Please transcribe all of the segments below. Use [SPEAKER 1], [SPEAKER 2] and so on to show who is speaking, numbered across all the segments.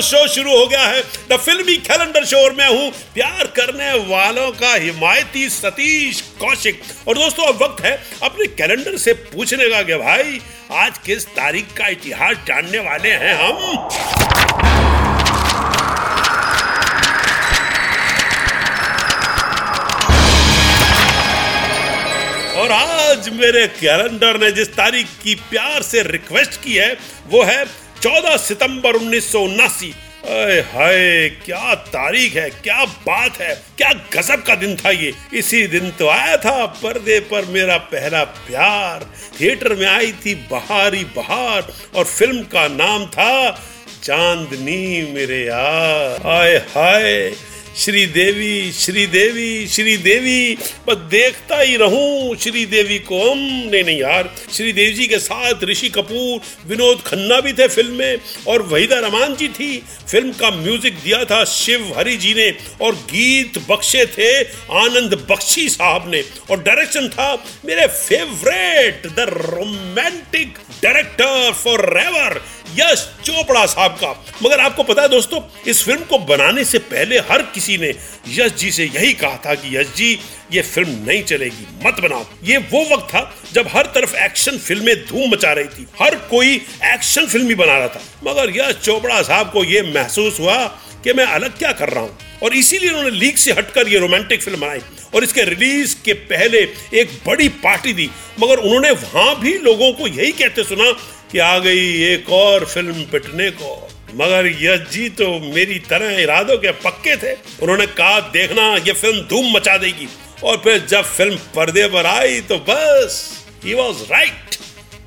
[SPEAKER 1] show शुरू हो गया है। द फिल्मी कैलेंडर शो और मैं हूँ प्यार करने वालों का हिमायती सतीश कौशिक। और दोस्तों, अब वक्त है अपने कैलेंडर से पूछने का कि भाई, आज किस तारीख का इतिहास जानने वाले हैं हम? और आज मेरे कैलेंडर ने जिस तारीख की प्यार से रिक्वेस्ट की है, वो है 14 सितंबर उन्नीस सौ उन्नासी हाय, क्या तारीख है, क्या बात है, क्या गजब का दिन था ये। इसी दिन तो आया था पर्दे पर मेरा पहला प्यार। थिएटर में आई थी बहारी बहार और फ़िल्म का नाम था चांदनी मेरे यार। हाय हाय श्री देवी श्री देवी श्री देवी, बस देखता ही रहूँ। श्री देवी को हम नहीं नहीं यार श्री देवी जी के साथ ऋषि कपूर, विनोद खन्ना भी थे फ़िल्म में, और वहीदा रमान जी थी। फ़िल्म का म्यूज़िक दिया था शिव हरि जी ने, और गीत बख्शे थे आनंद बख्शी साहब ने। और डायरेक्शन था मेरे favourite, the romantic director forever Yash Chopra साहब का। मगर आपको पता है दोस्तों, इस फ़िल्म को बनाने से पहले हर किसी ने यश जी से यही कहा था कि यश जी, ये फ़िल्म नहीं चलेगी, मत बनाओ। ये वो वक्त था जब हर तरफ़ एक्शन फ़िल्में धूम मचा रही थी। हर कोई एक्शन फ़िल्म ही बना रहा था। मगर यश चोपड़ा साहब को ये महसूस हुआ कि मैं अलग क्या कर रहा हूँ। और इसीलिए उन्होंने लीक से हटकर ये रोमांटिक फ़िल्म बनाई और इसके रिलीज़ के पहले एक बड़ी पार्टी दी। मगर उन्होंने वहाँ भी लोगों को यही कहते सुना कि आ गई एक और फ़िल्म पिटने को। मगर यश जी तो मेरी तरह इरादों के पक्के थे। उन्होंने कहा, देखना, ये फ़िल्म धूम मचा देगी। और फिर जब फ़िल्म पर्दे पर आई तो बस ही वॉज़ राइट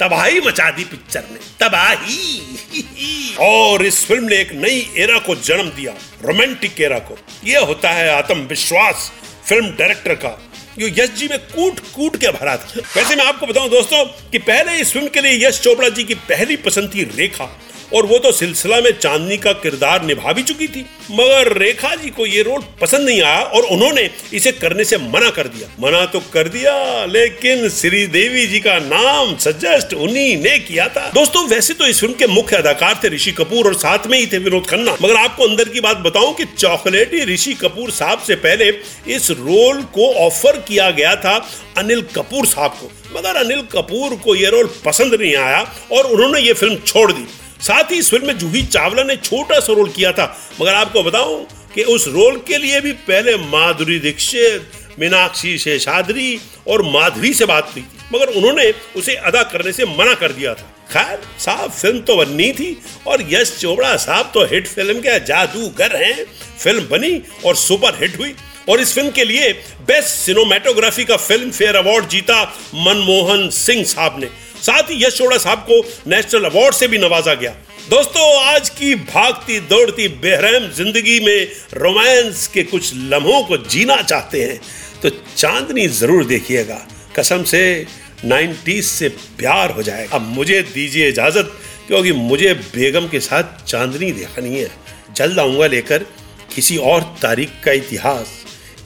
[SPEAKER 1] तबाही मचा दी पिक्चर ने, तबाही। और इस फ़िल्म ने एक नई एरा को जन्म दिया, रोमांटिक एरा को। यह होता है आत्मविश्वास, फ़िल्म डायरेक्टर का। जो यश जी में कूट कूट के भरा था। वैसे मैं आपको बताऊँ दोस्तों कि पहले इस फ़िल्म के लिए यश चोपड़ा जी की पहली पसंद थी रेखा, और वो तो सिलसिला में चांदनी का किरदार निभा भी चुकी थी। मगर रेखा जी को ये रोल पसंद नहीं आया, और उन्होंने इसे करने से मना कर दिया। मना तो कर दिया, लेकिन श्रीदेवी जी का नाम सजेस्ट उन्हीं ने किया था। दोस्तों, वैसे तो इस फ़िल्म के मुख्य अदाकार थे ऋषि कपूर और साथ में ही थे विनोद खन्ना। मगर आपको अंदर की बात बताऊँ कि चॉकलेटी ऋषि कपूर साहब से पहले इस रोल को ऑफ़र किया गया था अनिल कपूर साहब को। मगर अनिल कपूर को यह रोल पसंद नहीं आया और उन्होंने ये फ़िल्म छोड़ दी। साथ ही इस फ़िल्म में जूही चावला ने छोटा सा रोल किया था। मगर आपको बताऊँ कि उस रोल के लिए भी पहले माधुरी दीक्षित, मीनाक्षी शेषाद्री और माधवी से बात हुई थी। मगर उन्होंने उसे अदा करने से मना कर दिया था। खैर, साहब फ़िल्म तो बननी थी और यश चोपड़ा साहब तो हिट फ़िल्म के जादूगर हैं। फ़िल्म बनी और सुपर हिट हुई। और इस फ़िल्म के लिए बेस्ट सिनेमाटोग्राफी का फ़िल्म फेयर अवार्ड जीता मनमोहन सिंह साहब ने। साथ ही यश चोपड़ा साहब को नेशनल अवार्ड से भी नवाजा गया। दोस्तों, आज की भागती दौड़ती बेरहम ज़िंदगी में रोमांस के कुछ लम्हों को जीना चाहते हैं तो चांदनी ज़रूर देखिएगा। कसम से 90s से प्यार हो जाएगा। अब मुझे दीजिए इजाज़त, क्योंकि मुझे बेगम के साथ चांदनी देखनी है। जल्द आऊँगा लेकर किसी और तारीख का इतिहास।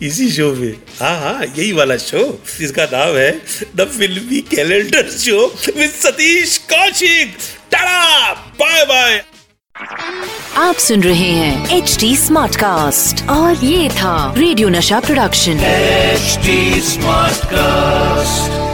[SPEAKER 1] इसी शो में। हाँ हाँ यही वाला शो जिसका नाम है the filmy calendar show with Satish Kaushik. Tata bye bye.
[SPEAKER 2] आप सुन रहे हैं एच डी स्मार्ट कास्ट और ये था radio Nasha production
[SPEAKER 3] HD smart Smartcast.